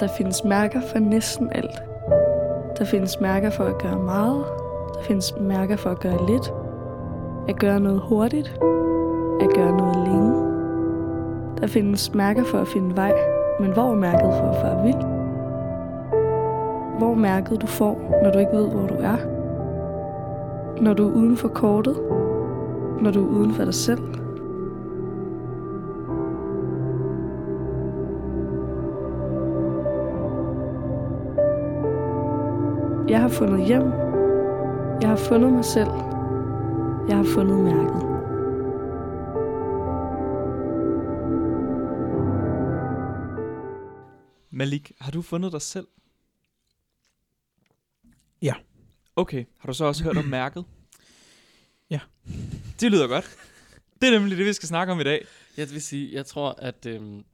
Der findes mærker for næsten alt. Der findes mærker for at gøre meget. Der findes mærker for at gøre lidt. At gøre noget hurtigt. At gøre noget længe. Der findes mærker for at finde vej. Men hvor er mærket for at fare vild? Hvor er mærket du får, når du ikke ved, hvor du er? Når du er uden for kortet? Når du er uden for dig selv? Jeg har fundet hjem. Jeg har fundet mig selv. Jeg har fundet mærket. Malik, har du fundet dig selv? Ja. Okay, har du så også hørt om mærket? Ja. Det lyder godt. Det er nemlig det, vi skal snakke om i dag. Jeg vil sige, jeg tror, at... Øhm,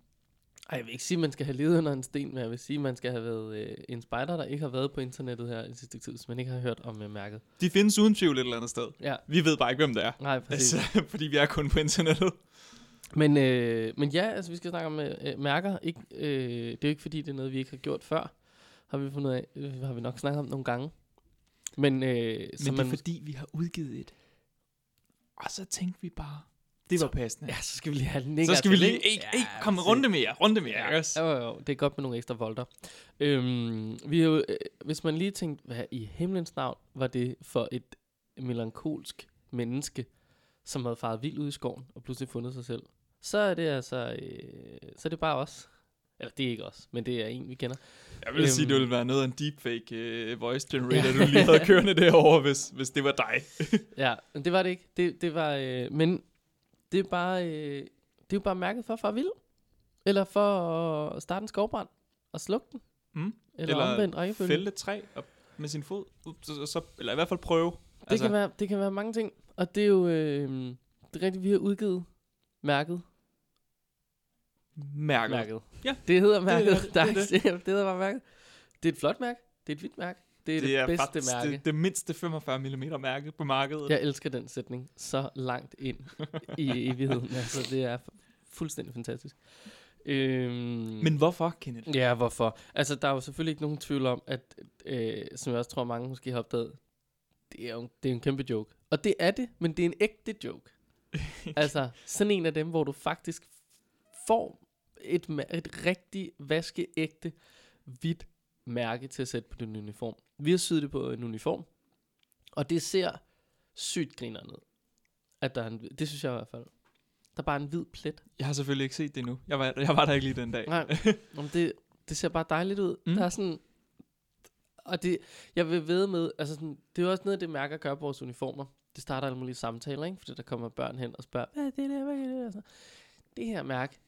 ej, jeg vil ikke sige, at man skal have levet under en sten, men jeg vil sige, at man skal have været øh, en spejder, der ikke har været på internettet her i sidste tid, hvis man ikke har hørt om øh, mærket. De findes uden tvivl et eller andet sted. Ja, Vi ved bare ikke, hvem det er. nej, præcis. Altså, fordi vi er kun på internettet. Men, øh, men ja, altså vi skal snakke om øh, øh, mærker. Ikke, øh, det er jo ikke fordi, det er noget, vi ikke har gjort før. Har vi fundet af, øh, har vi nok snakket om nogle gange. Men, øh, Men så det er man, fordi, vi har udgivet et. Og så tænkte vi bare, det var passende. Ja, så skal vi lige have den så skal vi lige, ikke? ikke, ikke, kom runde mere, runde mere, ikke også? Jo, jo, jo, det er godt med nogle ekstra volter. Øhm, vi har jo, øh, hvis man lige tænkte, hvad i himlens navn var det for et melankolsk menneske, som havde faret vildt ud i skoven og pludselig fundet sig selv, så er det altså, øh, så er det bare os. Eller det er ikke os, men det er en, vi kender. Jeg vil sige, Øhm. det ville være noget af en deepfake uh, voice generator, du lige havde kørende derovre, hvis, hvis det var dig. Ja, men det var det ikke. Det, det var, øh, men det er bare, øh, det er jo bare mærket for at fare vild. Eller for at starte en skovbrand og slukke den. Mm. Eller, Eller omvendt rækkefølge. Fælde et træ op med sin fod, Up, så, så, eller i hvert fald prøve. Det, altså. kan være, det kan være mange ting. Og det er jo øh, det er rigtigt, vi har udgivet mærket. mærket. mærket. Ja. Det hedder mærket. det, Det, det er det, det, det hedder bare mærket. Det er et flot mærke. Det er et hvidt mærke. Det er det, Det er bedste faktisk mærke. det, det mindste 45 mm mærke på markedet. Jeg elsker den sætning så langt ind i evigheden. Altså, det er fu- fuldstændig fantastisk. Øhm, Men hvorfor, Kenneth? Ja, hvorfor? Altså, der er jo selvfølgelig ikke nogen tvivl om, at, øh, som jeg også tror, mange måske har opdaget, det er jo det er en kæmpe joke. Og det er det, men det er en ægte joke. altså, sådan en af dem, hvor du faktisk får et, et rigtig vaskeægte hvidt mærke til at sætte på din uniform. Vi har syet det på en uniform, og det ser sygt griner ud. At der er en, det synes jeg i hvert fald. Der er bare en hvid plet. Jeg har selvfølgelig ikke set det nu. Jeg var, jeg var der ikke lige den dag. Nej, Om det, det ser bare dejligt ud. Mm. Der er sådan... Og det, jeg vil ved med, altså sådan, det er jo også noget, det mærker gør på vores uniformer. Det starter alle mulige samtaler, ikke? Fordi der kommer børn hen og spørger, hvad er det der, hvad er det der? Så, det her mærke,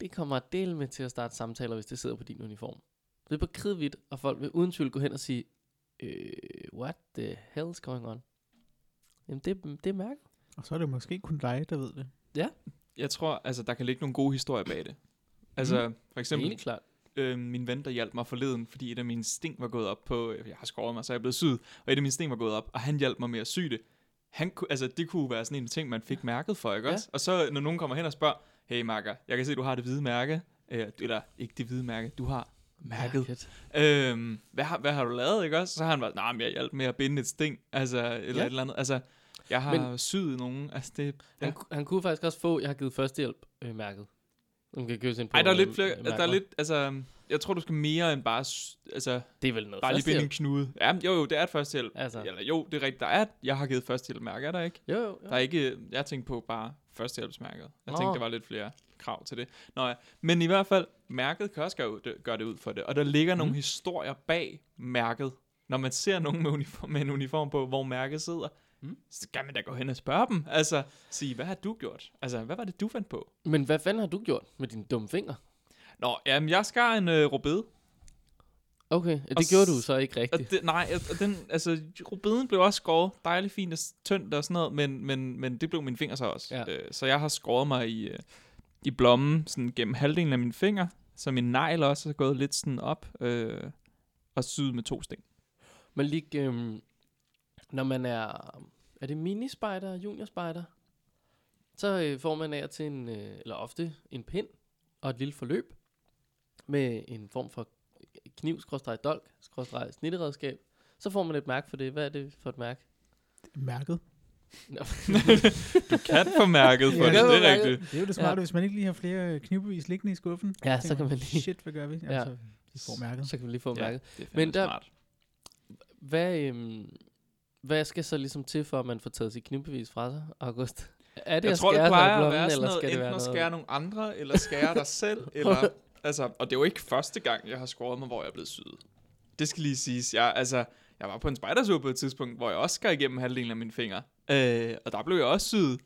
det kommer at dele med til at starte samtaler, hvis det sidder på din uniform. Det er på kridhvidt, og folk vil uden tvivl gå hen og sige, øh, what the hell is going on? Jamen, det, det er mærket. Og så er det måske kun dig, der ved det. Jeg tror, altså, der kan ligge nogle gode historier bag det. Altså, for Det er eksempel, klart. øh, min ven, der hjalp mig forleden, fordi et af mine sting var gået op på, jeg har skåret mig, så jeg er blevet syet, og et af mine sting var gået op, og han hjalp mig med at sy det. Han, altså, det kunne være sådan en ting, man fik mærket for, ikke Ja. også? Og så, når nogen kommer hen og spørger, hey Marker, jeg kan se, du har det hvide mærke, øh, eller ikke det hvide mærke, du har mærket. Mærket. Øhm, hvad, har, hvad har du lavet, ikke også? Så har han været, nej, men jeg hjalp med at binde et sting, altså, eller Ja. et eller andet. Altså, jeg har men, syet nogen, altså det... Ja. Han, han kunne faktisk også få, jeg har givet førstehjælp øh, mærket. Som kan købes ind på Ej, der er øh, lidt flere, øh, der er mærker. lidt, altså, jeg tror, du skal mere end bare, altså, Det er vel noget bare lige binde en førstehjælp. knude. Ja, jo, jo, det er et førstehjælp. Altså, Eller jo, det er rigtigt, der er, jeg har givet førstehjælpmærke, er der ikke? jo, jo, jo. Der er ikke, jeg tænkte på bare førstehjælpsmærket. Jeg Nå. tænkte, der var lidt flere krav til det. Nå ja, men i hvert fald, mærket kan også gøre, det, gøre det ud for det. Og der ligger nogle Mhm. historier bag mærket. Når man ser nogen med, uniform, med en uniform på, hvor mærket sidder, så skal man da gå hen og spørge dem. Altså, sige, hvad har du gjort? Altså, hvad var det, du fandt på? Men hvad fanden har du gjort med dine dumme fingre? Nå, jamen, jeg skar en øh, rubede. Okay, det Og gjorde du så ikke Og rigtigt. det, nej, og og den, altså, rubeden blev også skåret. Dejligt fint og tyndt og sådan noget, men, men, men det blev mine fingre så også. Ja. Øh, så jeg har skåret mig i, øh, i blommen sådan gennem halvdelen af mine fingre, så min negl også er gået lidt sådan op, øh, og syet med to sting. Men lige, øhm, når man er, er det minispejder, juniorspejder, så øh, får man af til en, øh, eller ofte en pind og et lille forløb. med en form for kniv, skråstreg dolk, skråstreg snitteredskab. Så får man et mærke for det. Hvad er det for et mærke? Mærket. Du kan få mærket for Ja. det, det er rigtigt. Det er jo det smarte, ja. hvis man ikke lige har flere knivbevis liggende i skuffen. Ja, så kan man, lige- Shit, hvad gør vi? Ja. Altså, vi får mærket. Så kan vi lige få Ja, mærket. det er Men der- smart. Hvad, øhm, hvad skal så ligesom til, for at man får taget sit knivbevis fra sig, August? Er det Jeg at tror, det skære sig i plejer at blommen, være sådan eller noget, skal det enten være at skære nogle andre, eller skære dig selv, eller, altså, og det er jo ikke første gang, jeg har skåret mig, hvor jeg er blevet syet. Det skal lige siges. Jeg, altså, jeg var på en spejdersur på et tidspunkt, hvor jeg også skar igennem halvdelen af mine fingre. Øh, og der blev jeg også syet.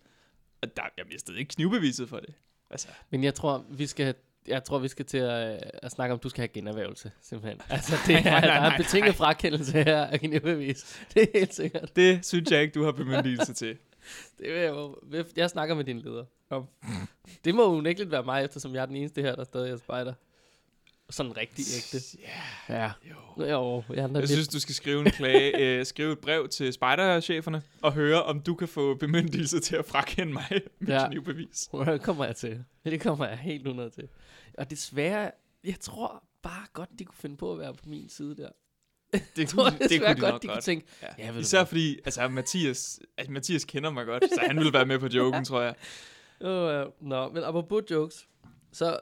Og der, jeg mistede ikke knivbeviset for det. Altså, Men jeg tror, vi skal, jeg tror, vi skal til at, øh, at snakke om, at du skal have generhvervelse, simpelthen. Altså, det er, nej, der er nej, en betinget frakendelse her af knivbevis. Det er helt sikkert. det synes jeg ikke, du har bemyndigelse til. Det vil jeg, jo- jeg snakker med din leder om. Det må unægteligt være mig, eftersom jeg er den eneste her, der stadig er spejder. Sådan rigtig ægte. Ja, Ja. jo. Jo, jeg Jeg synes, du skal skrive en klage, øh, skrive et brev til spejdercheferne og høre, om du kan få bemyndigelse til at frakende mig mit Ja. ja. knivbevis. Det kommer jeg til. Det kommer jeg helt 100 til. Og desværre, jeg tror bare godt, de kunne finde på at være på min side der. Det Jeg tror kunne, de- det desværre kunne de godt, nok de kunne godt. tænke, Ja. Ja, Især fordi, altså Mathias, altså, Mathias kender mig godt, så han ville være med på joken, tror jeg. Uh, Nå, men apropos jokes, så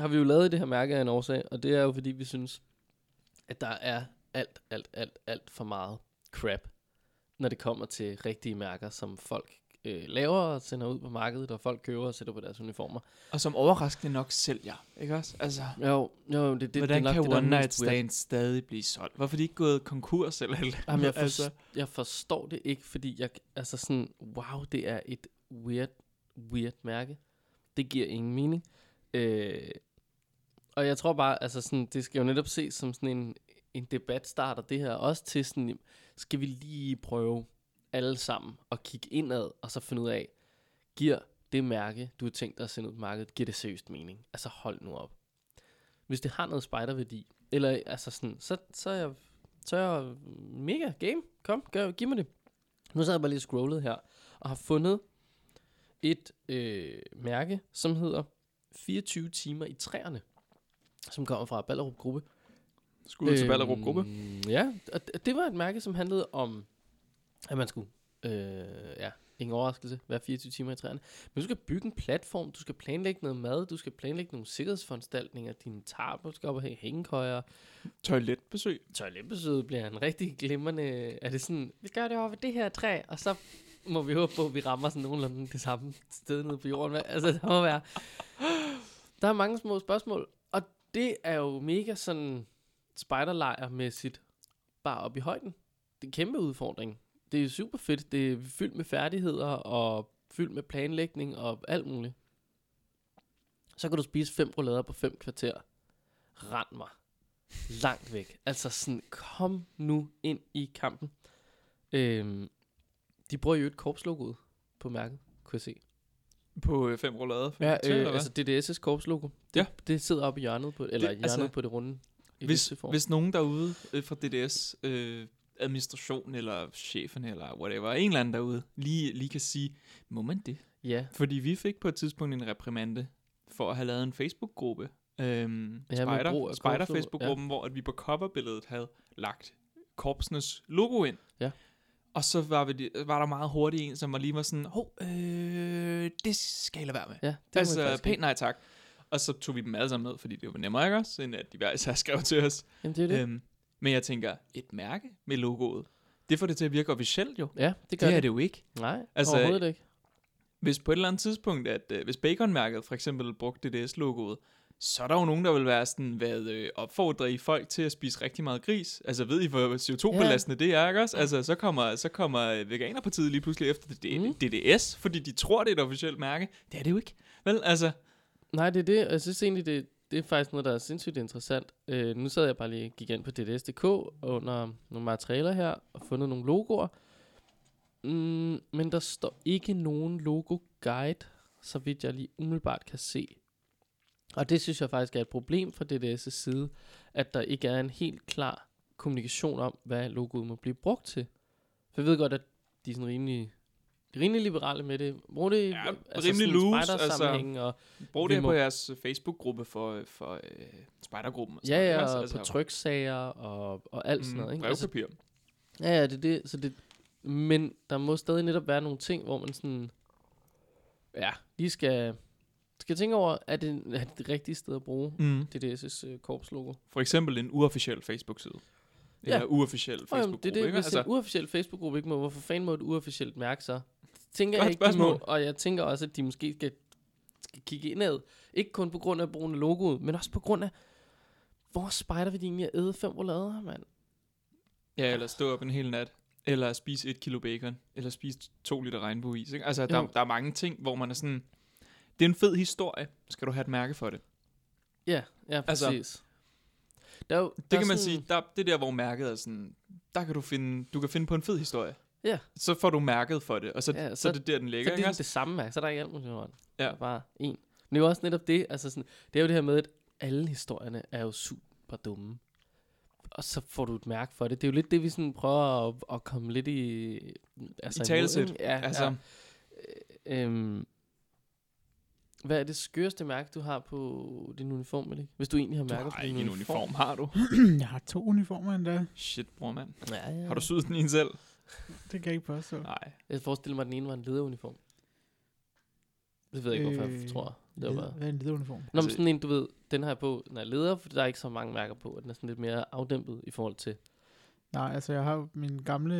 har vi jo lavet det her mærke af en årsag, og det er jo fordi, vi synes, at der er alt, alt, alt, alt for meget crap, når det kommer til rigtige mærker, som folk øh, laver og sender ud på markedet, og folk køber og sætter på deres uniformer. Og som overraskende nok sælger, ikke også? Altså, Jo, jo det, det, det, det er hvordan nok kan det, One Night. Stand stadig blive solgt? Hvorfor er de ikke gået konkurs eller eller Jamen, jeg, for, altså. jeg forstår det ikke, fordi jeg, altså sådan, wow, det er et weird, weird mærke. Det giver ingen mening. Øh, og jeg tror bare, altså sådan, det skal jo netop ses som sådan en, en debat starter det her, også til sådan, skal vi lige prøve alle sammen at kigge indad, og så finde ud af, giver det mærke, du har tænkt dig at sende ud på markedet, giver det seriøst mening? Altså hold nu op. Hvis det har noget spejderværdi, eller altså sådan, så, så er jeg så er jeg mega game. Kom, gør, giv mig det. Nu så jeg bare lige scrollet her, og har fundet et øh, mærke, som hedder 24 timer i træerne, som kommer fra Ballerup Gruppe. Skud til Ballerup Gruppe. Øhm, Ja, og det, var et mærke, som handlede om, at man skulle, øh, ja, ingen overraskelse, være 24 timer i træerne. Men du skal bygge en platform, du skal planlægge noget mad, du skal planlægge nogle sikkerhedsforanstaltninger, dine tarper skal op og hængekøjer, Toiletbesøg. toiletbesøget bliver en rigtig glimrende... Er det sådan, vi gør det over ved det her træ, og så må vi håbe på, at vi rammer sådan nogenlunde det samme sted nede på jorden. Altså, der må være... Der er mange små spørgsmål, det er jo mega sådan spiderlejr-mæssigt, bare op i højden. Det er en kæmpe udfordring. Det er super fedt. Det er fyldt med færdigheder og fyldt med planlægning og alt muligt. Så kan du spise fem roulader på fem kvarter. Rand mig langt væk. Altså sådan, kom nu ind i kampen. Øhm, de bruger jo et korpslogoet på mærket, kunne jeg se. På øh, fem roulade. Ja, eller øh, altså DDS' korpslogo. Det, Ja. det sidder oppe i hjørnet på, eller Det- hjørnet altså, på det runde. hvis, hvis nogen derude øh, fra DDS øh, administration, eller chefen, eller whatever, en eller anden derude, lige, lige kan sige, må man det? Ja, Fordi vi fik på et tidspunkt en reprimande for at have lavet en Facebook-gruppe. Øhm, med Spider, brug Spider Facebook-gruppen, hvor at vi på coverbilledet havde lagt korpsenes logo ind. Ja. Og så var, vi, var der meget hurtigt en, som var lige var sådan, hov, øh, det skal jeg lade være med. ja, det altså, pænt nej tak. Og så tog vi dem alle sammen med, fordi det var nemmere, ikke også? End at de hver især skrev til os. Jamen, det er det. Øhm, men jeg tænker, et mærke med logoet, det får det til at virke officielt jo. ja, det gør det er det. jo ikke. Nej, Altså, altså, overhovedet ikke. Hvis på et eller andet tidspunkt, at øh, hvis Bacon-mærket for eksempel brugte DDS-logoet, så er der jo nogen, der vil være sådan, hvad øh, opfordrer I folk til at spise rigtig meget gris? Altså ved I, hvor CO2-belastende det er, ikke også? Altså så kommer, så kommer øh, Veganerpartiet lige pludselig efter det, Mm. DDS, fordi de tror, det er et officielt mærke. Det er det jo ikke. Vel, altså, Nej, det er det. og Jeg synes egentlig, det, det er faktisk noget, der er sindssygt interessant. Øh, nu sad jeg bare lige gik ind på DDS.dk under nogle materialer her og fundet nogle logoer. Mm, men der står ikke nogen logo-guide, så vidt jeg lige umiddelbart kan se. Og det synes jeg faktisk er et problem fra DDS' side, at der ikke er en helt klar kommunikation om, hvad logoet må blive brugt til. For jeg ved godt, at de er sådan rimelig rimelig liberale med det. Brug det Ja, altså rimelig loose, spejdersammenhæng og Brug det må- på jeres Facebook-gruppe for, for øh, spejdergruppen. og ja, ja, også? og Altså, på tryksager og, og alt sådan noget. Ikke? Altså, Brevpapir. ja, ja, det er det. Så det. Men der må stadig netop være nogle ting, hvor man sådan, ja, lige skal, skal tænke over, er det, er det det rigtige sted at bruge Mm. DDS' uh, korpslogo? For eksempel en uofficiel Facebook-side. Ja. Eller uofficiel Oh, jamen, Facebook-gruppe. det er det, ikke? hvis Altså, en uofficiel Facebook-gruppe ikke må, hvorfor fanden må et uofficielt mærke så? Det tænker Godt jeg ikke, de må, spørgsmål. og jeg tænker også, at de måske skal, skal kigge indad. Ikke kun på grund af brugen af logoet, men også på grund af, hvor spejder vi egentlig at æde fem roulader, mand? ja, eller stå op en hel nat. Eller spise et kilo bacon. Eller spise to liter regnbueis. Ikke? Altså, der, Jo. der er mange ting, hvor man er sådan... Det er en fed historie. Skal du have et mærke for det? Ja, ja, Altså, præcis. der er jo, Det der kan er man sådan- sige, der, det er der, hvor mærket er sådan... Der kan du finde, du kan finde på en fed historie. Ja. Så får du mærket for det, og så, Ja, så, så- så er det der, den Så ligger. det ikke er det samme mærke, så er der ikke alt muligt rundt. Ja. Er bare en. Men det er jo også netop det, altså sådan, det er jo det her med, at alle historierne er jo super dumme. Og så får du et mærke for det. Det er jo lidt det, vi sådan prøver at, at komme lidt i... Altså I talesæt. Ja, Altså, ja. Øhm, hvad er det skøreste mærke, du har på din uniform, Elik? Hvis du egentlig har du mærker har på din ikke en uniform, har du? jeg har to uniformer endda. Shit, bror mand. Ja, ja. Har du syet den i en selv? Det kan jeg ikke påstå. Nej. Jeg forestiller mig, at den ene var en lederuniform. Det ved jeg ikke, hvorfor jeg Øh, tror. Det var bare... Hvad er en lederuniform? Nå, men Altså- sådan en, du ved, den har jeg på, den er leder, for der er ikke så mange mærker på, og den er sådan lidt mere afdæmpet i forhold til... Nej, altså jeg har min gamle,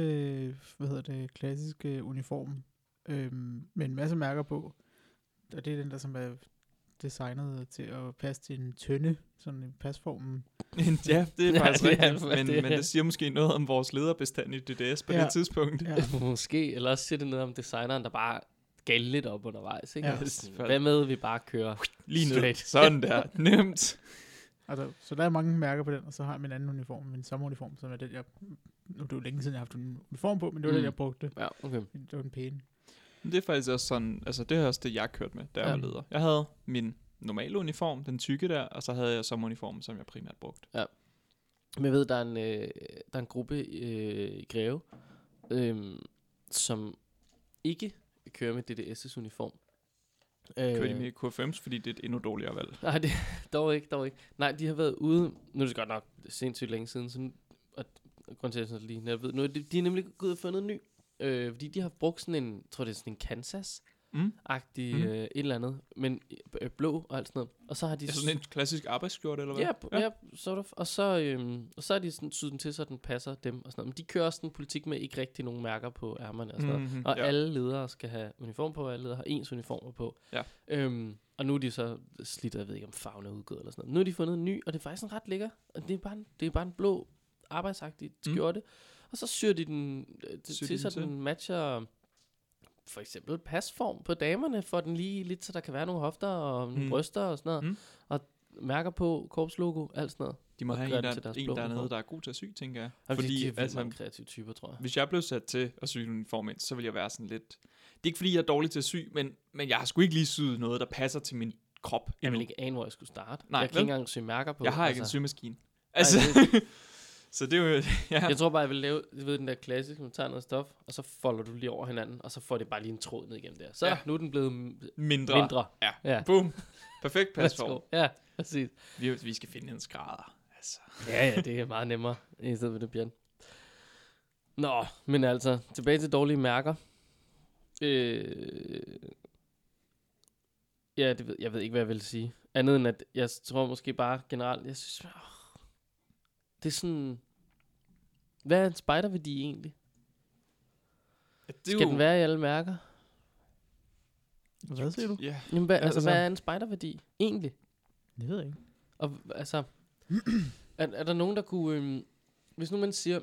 hvad hedder det, klassiske uniform øhm, med en masse mærker på. Og det er den der, som er designet til at passe til en tønde, sådan i pasformen. ja, det er faktisk rigtigt, det. men, men det siger måske noget om vores lederbestand i DDS på Ja. det tidspunkt. Ja. Måske, eller også siger det noget om designeren, der bare gav lidt op undervejs, ikke? Ja. Altså Hvad med, at vi bare kører? Lige nu. Straight. Sådan der. Nemt. Altså, så der er mange mærker på den, og så har jeg min anden uniform, min sommeruniform, som er den, jeg... Nu er det jo længe siden, jeg har haft en uniform på, men det var. Mm. den, jeg brugte. Ja, okay. Det var den pæne. Men det er faktisk også sådan, altså det er også det, jeg kørte med, da jeg Ja. var leder. Jeg havde min normale uniform, den tykke der, og så havde jeg sommeruniformen, som jeg primært brugte. Men jeg ved, der er en, øh, der er en gruppe øh, i Greve, øh, som ikke kører med DDS' uniform. Øh, Kører de med KFM's, fordi det er et endnu dårligere valg. Nej, det, dog ikke, dog ikke. Nej, de har været ude, nu er det godt nok sindssygt længe siden, sådan, og grund til, at jeg lige netop ved, nu, de, de er nemlig gået og fundet en ny, øh, fordi de har brugt sådan en, tror det er sådan en Kansas-agtig Mm. mm. øh, et eller andet, men øh, blå og alt sådan noget. Og så har de... Er sådan en klassisk arbejdsskjorte, eller hvad? Ja, ja. ja sort of. Og så, øhm, og så er de sådan syet den til, så den passer dem og sådan noget. Men de kører også en politik med ikke rigtig nogen mærker på ærmerne og sådan noget. Mhm, Og ja. alle ledere skal have uniform på, og alle ledere har ens uniformer på. Ja. Øhm, og nu er de så slidt, jeg ved ikke om farven er udgået eller sådan noget. Nu har de fundet en ny, og det er faktisk en ret lækker. Og det er bare en, det er bare en blå arbejdsagtig Mm. Og så syr de den øh, til, Syr de til, så den til? matcher for eksempel pasform på damerne, for den lige lidt, så der kan være nogle hofter og nogle Mm. bryster og sådan noget. Mm. Og mærker på, korpslogo, alt sådan noget. De må have en, der, deres en blå dernede, der er god til at sy, tænker jeg. Fordi, Fordi, de er altså, mange kreative typer, tror jeg. hvis jeg blev sat til at sy en uniform ind, så ville jeg være sådan lidt... Det er ikke, fordi jeg er dårlig til at sy, men, men jeg har sgu ikke lige syet noget, der passer til min krop Jeg vil ikke ane, hvor jeg skulle starte. Nej, jeg kan vel? ikke engang sy mærker på. Jeg har ikke en altså. symaskine. Altså, det- så det er jo... Ja. Jeg tror bare, jeg vil lave, du ved den der klassiske, man tager noget stof, og så folder du lige over hinanden, og så får det bare lige en tråd ned igennem der. Så Ja. nu er den blevet Mindre. mindre. Ja. Ja. Boom. Perfekt pasform. Ja, præcis. Vi, vi skal finde en skrædder. Altså. Ja, ja, det er meget nemmere, i stedet for det bjørn. Nå, men altså, tilbage til dårlige mærker. Øh, ja, det ved, jeg ved ikke, hvad jeg vil sige. Andet end, at jeg tror måske bare generelt, jeg synes, åh, det er sådan, hvad er en spejderværdi egentlig? Ja, det Skal den være i alle mærker? Hvad siger du? Ja. Jamen, hvad, altså, Altså- hvad er en spejderværdi egentlig? Det ved jeg ikke. Og altså, er, er der nogen, der kunne... Øhm, hvis nu man siger,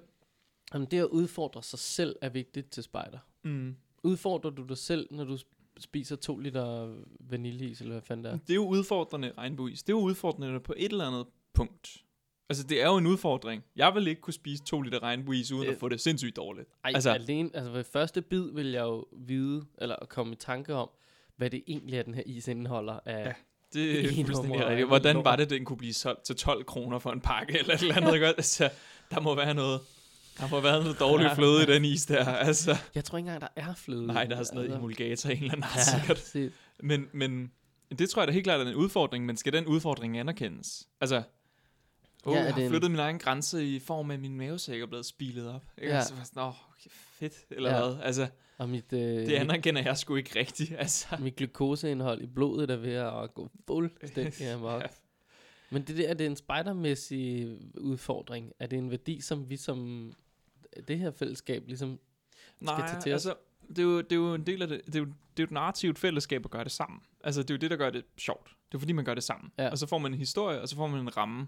at det at udfordre sig selv er vigtigt til spejder. Mm. Udfordrer du dig selv, når du sp- spiser to liter vaniljeis, eller hvad fanden det er? Det er jo udfordrende regnbueis. Det er jo udfordrende på et eller andet punkt. Altså, det er jo en udfordring. Jeg vil ikke kunne spise to liter regnbueis, uden Det- at få det sindssygt dårligt. Ej, Altså- alene, altså ved første bid vil jeg jo vide, eller komme i tanke om, hvad det egentlig er, den her is indeholder af... Ja. Det er fuldstændig rigtigt. Hvordan var det, den kunne blive solgt til 12 kroner for en pakke, eller et eller andet? Ikke? Altså, der må være noget Der må være noget dårligt fløde i den is der, altså. Jeg tror ikke engang, der er fløde. Nej, der er sådan noget Altså, emulgator, en eller anden Ja, sikkert. præcis. Men, men det tror jeg da helt klart er en udfordring, men skal den udfordring anerkendes? Altså, oh, Ja, jeg har det en- flyttet min egen grænse i form af min mavesæk er blevet spilet op. Ikke? Ja. Ja. Altså, sådan, åh, okay, fedt, eller Ja. hvad? Altså, Og mit, øh, det anerkender jeg sgu ikke rigtigt, altså. mit, glukoseindhold i blodet er ved at gå fuldstændig amok. Ja. Men det der, er det en spejdermæssig udfordring? Er det en værdi, som vi som det her fællesskab ligesom... Nej, tage til altså, det er, jo, det er jo en del af det, det er jo, det er jo et narrativt fællesskab at gøre det sammen. Altså, det er jo det, der gør det sjovt. Det er fordi, man gør det sammen. Ja. Og så får man en historie, og så får man en ramme.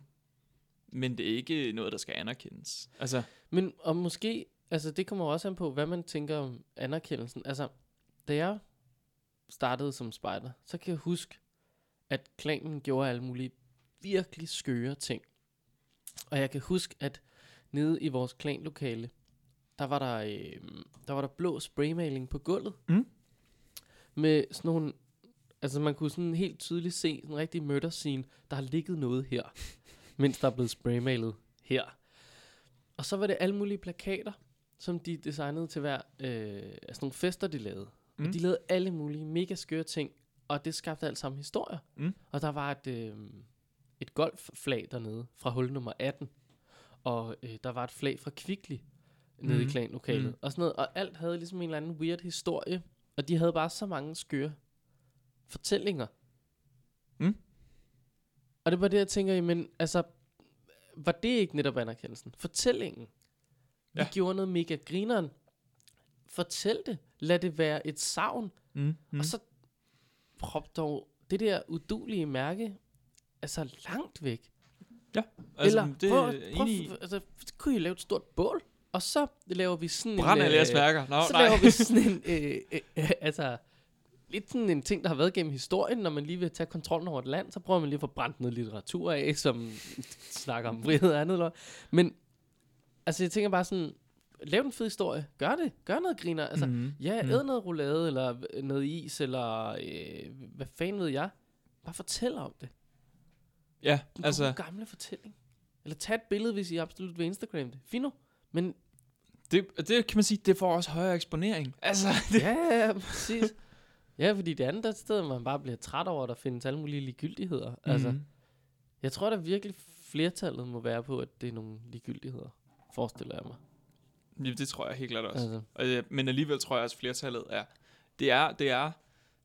Men det er ikke noget, der skal anerkendes. Altså, Men og måske, altså det kommer også an på, hvad man tænker om anerkendelsen. Altså, da jeg startede som spejder, så kan jeg huske, at klanen gjorde alle mulige virkelig skøre ting. Og jeg kan huske, at nede i vores klanlokale, der var der, øh, der var der blå spraymaling på gulvet. Mm. Med sådan nogle, altså man kunne sådan helt tydeligt se en rigtig murder scene, der har ligget noget her, mens der er blevet spraymalet her. Og så var det alle mulige plakater, som de designede til hver, øh, altså nogle fester, de lavede. Mm. Og de lavede alle mulige mega skøre ting, og det skabte alt sammen historier. Mm. Og der var et, øh, et golfflag dernede fra hul nummer 18, og øh, der var et flag fra Kvickly nede mm. i klanlokalet, Mm. og sådan noget. Og alt havde ligesom en eller anden weird historie, og de havde bare så mange skøre fortællinger. Mm. Og det var det, jeg tænker, men altså, var det ikke netop anerkendelsen? Fortællingen. Vi Ja. gjorde noget mega grineren. Fortæl det. Lad det være et savn. mm, Mm. Og så prop dog det der udulige mærke altså langt væk. altså, Eller det prøv, prøv, i. altså, så kunne I lave et stort bål, og så laver vi sådan Brænd en... jeres øh, mærker. Nå, så nej. laver vi sådan en, øh, øh, øh, altså, lidt sådan en ting, der har været gennem historien, når man lige vil tage kontrollen over et land, så prøver man lige at få brændt noget litteratur af, som snakker om frihed og andet. Eller. Men, altså jeg tænker bare sådan, lav en fed historie, gør det, gør noget griner, altså, mm. Mhm. ja, Mm. æd noget roulade, eller noget is, eller øh, hvad fanden ved jeg, bare fortæl om det. Ja, En altså, god gamle fortælling. Eller tag et billede, hvis I absolut vil Instagram det. Fint nu. Men det, det kan man sige, det får også højere eksponering. Altså, det, ja, ja, ja, præcis. Ja, fordi det andet er et sted, hvor man bare bliver træt over, at der findes alle mulige ligegyldigheder. Mm. Altså, jeg tror, der virkelig flertallet må være på, at det er nogle ligegyldigheder. Forestiller jeg mig. Ja, det tror jeg helt klart også. Altså, Og, øh, men alligevel tror jeg også, at flertallet er, det er, det er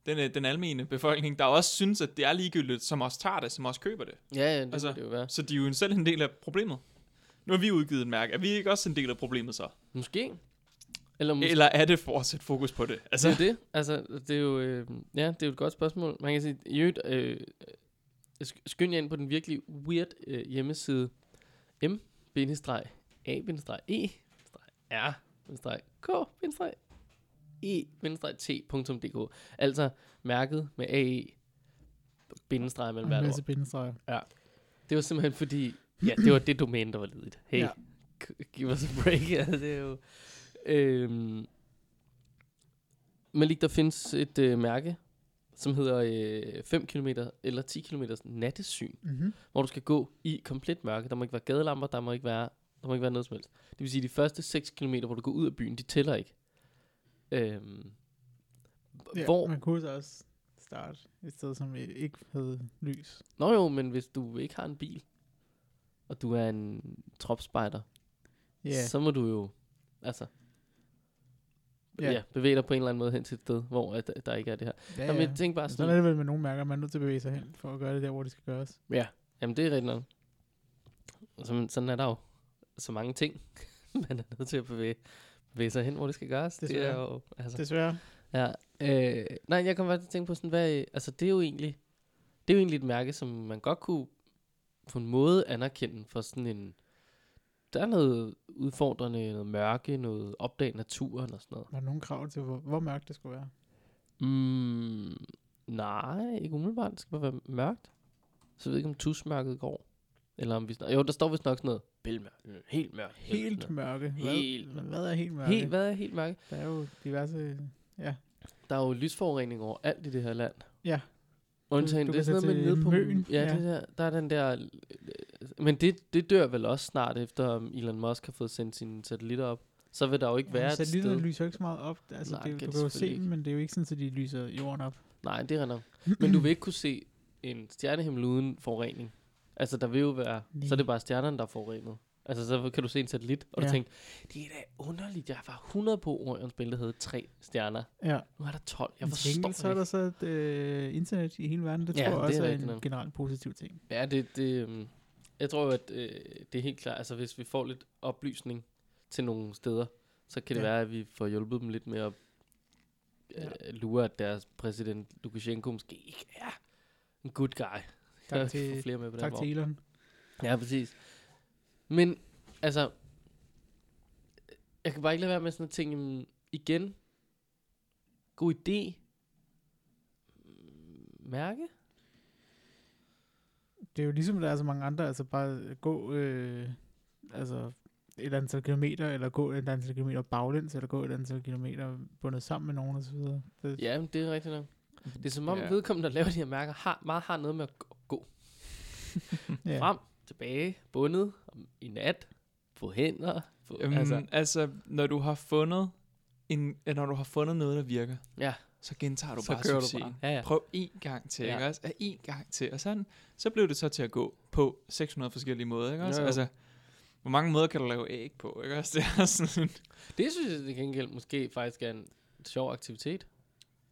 den, øh, den almene befolkning, der også synes, at det er ligegyldigt, som også tager det, som også køber det. ja, ja, det Altså, altså, det jo være. Så de er jo selv en del af problemet. Nu har vi udgivet en mærke. Er vi ikke også en del af problemet så? Måske. Eller måske. Eller er det for at sætte fokus på det? Altså, Det er det. Altså, det er jo, øh, ja, det er jo et godt spørgsmål. Man kan sige, i øvrigt, øh, øh, sk- skynd jer ind på den virkelig weird øh, hjemmeside m a e r k e t.dk Altså mærket med ae bindestreg mellem hvert ord. masse bindestreger. Det var simpelthen fordi, ja, det var det domæne, der var ledigt. Hey, Ja. ja. give us a break. Ja, det er jo... Øhm, Malik, der findes et øh, mærke, som hedder øh, 5 km eller 10 km nattesyn, Mm-hmm. hvor du skal gå i komplet mørke. Der må ikke være gadelamper, der må ikke være, der må ikke være noget som helst. Det vil sige, de første 6 km, hvor du går ud af byen, de tæller ikke. Øhm, Ja, hvor, man kunne så også starte et sted, som ikke havde lys. Nå jo, men hvis du ikke har en bil, og du er en tropspejder, Ja, så må du jo, altså, ja. ja, bevæge dig på en eller anden måde hen til et sted, hvor at, der ikke er det her. ja, Nå, men ja. jeg tænker bare Sådan er sådan, det vel med nogle mærker, man er nødt til at bevæge sig hen, for at gøre det der, hvor det skal gøres. ja, jamen det er rigtigt nok. Så, sådan er der jo så mange ting, man er nødt til at bevæge, bevæge sig hen, hvor det skal gøres. Det er Desværre. jo, altså, Desværre. Ja, øh, nej, jeg kom bare til at tænke på sådan, hvad, altså det er jo egentlig, det er jo egentlig et mærke, som man godt kunne på en måde anerkende for sådan en, der er noget udfordrende, noget mørke, noget opdag naturen og sådan noget. Var der nogle krav til, hvor, hvor mørkt det skulle være? Mm, nej, ikke umiddelbart, det skal bare være mørkt. Så jeg ved ikke, om tusmørket går. Eller om vi snak- Jo, der står vist nok sådan noget, bælmørkt, helt mørkt. Helt mørke. Helt hvad, hvad er helt mørke? Helt, hvad er helt mørke? Der er jo diverse... Ja. Der er jo lysforurening over alt i det her land. Ja. Undtagen, det er sådan noget med nede på Møn, Ja, ja. Det der, der er den der øh, Men det, det dør vel også snart, efter um, Elon Musk har fået sendt sine satellitter op. Så vil der jo ikke være et Satellitterne sted. lyser ikke så meget op. Altså, Nej, det, er jo- du kan jo se dem, men det er jo ikke sådan, at de lyser jorden op. Nej, det er nok. Men du vil ikke kunne se en stjernehimmel uden forurening. Altså, der vil jo være... Nej. Så er det bare stjernerne, der er forurenet. Altså, så kan du se en satellit, og ja. Ja. du tænker, det er da underligt. Jeg var 100 på Orions billede havde tre stjerner. Ja. Nu er der 12. Jeg forstår gengæld, det så er ikke. der så et øh, internet i hele verden. Det Ja, tror jeg også er er, en generelt positiv ting. Ja, det, det, øhm, jeg tror at øh, det er helt klart, altså hvis vi får lidt oplysning til nogle steder, så kan det Ja. være, at vi får hjulpet dem lidt med at øh, lure, at deres præsident Lukashenko måske ikke er en good guy. Tak til, flere med på tak den til Elon. Ja, præcis. Men, altså, jeg kan bare ikke lade være med sådan at tænke, igen, god idé, mærke? Det er jo ligesom, der er så mange andre, altså bare gå øh, altså et antal kilometer, eller gå et antal kilometer baglæns, eller gå et antal kilometer bundet sammen med nogen osv. Det, Ja, men det er rigtigt nok. Det er som om Ja. vedkommende, der laver de her mærker, har, meget har noget med at gå, ja. frem, tilbage, bundet, i nat, på hænder. På, Jamen, altså, altså, når du har fundet en, når du har fundet noget, der virker, ja, så gentager du så bare kører du succesen. bare. Ja, ja. Prøv én gang til, Ja. ikke også? Ja, én gang til. Og sådan, så blev det så til at gå på 600 forskellige måder, ikke også? Jo, jo. Altså, hvor mange måder kan du lave æg på, ikke også? Det er sådan, Det synes jeg til gengæld måske faktisk er en sjov aktivitet.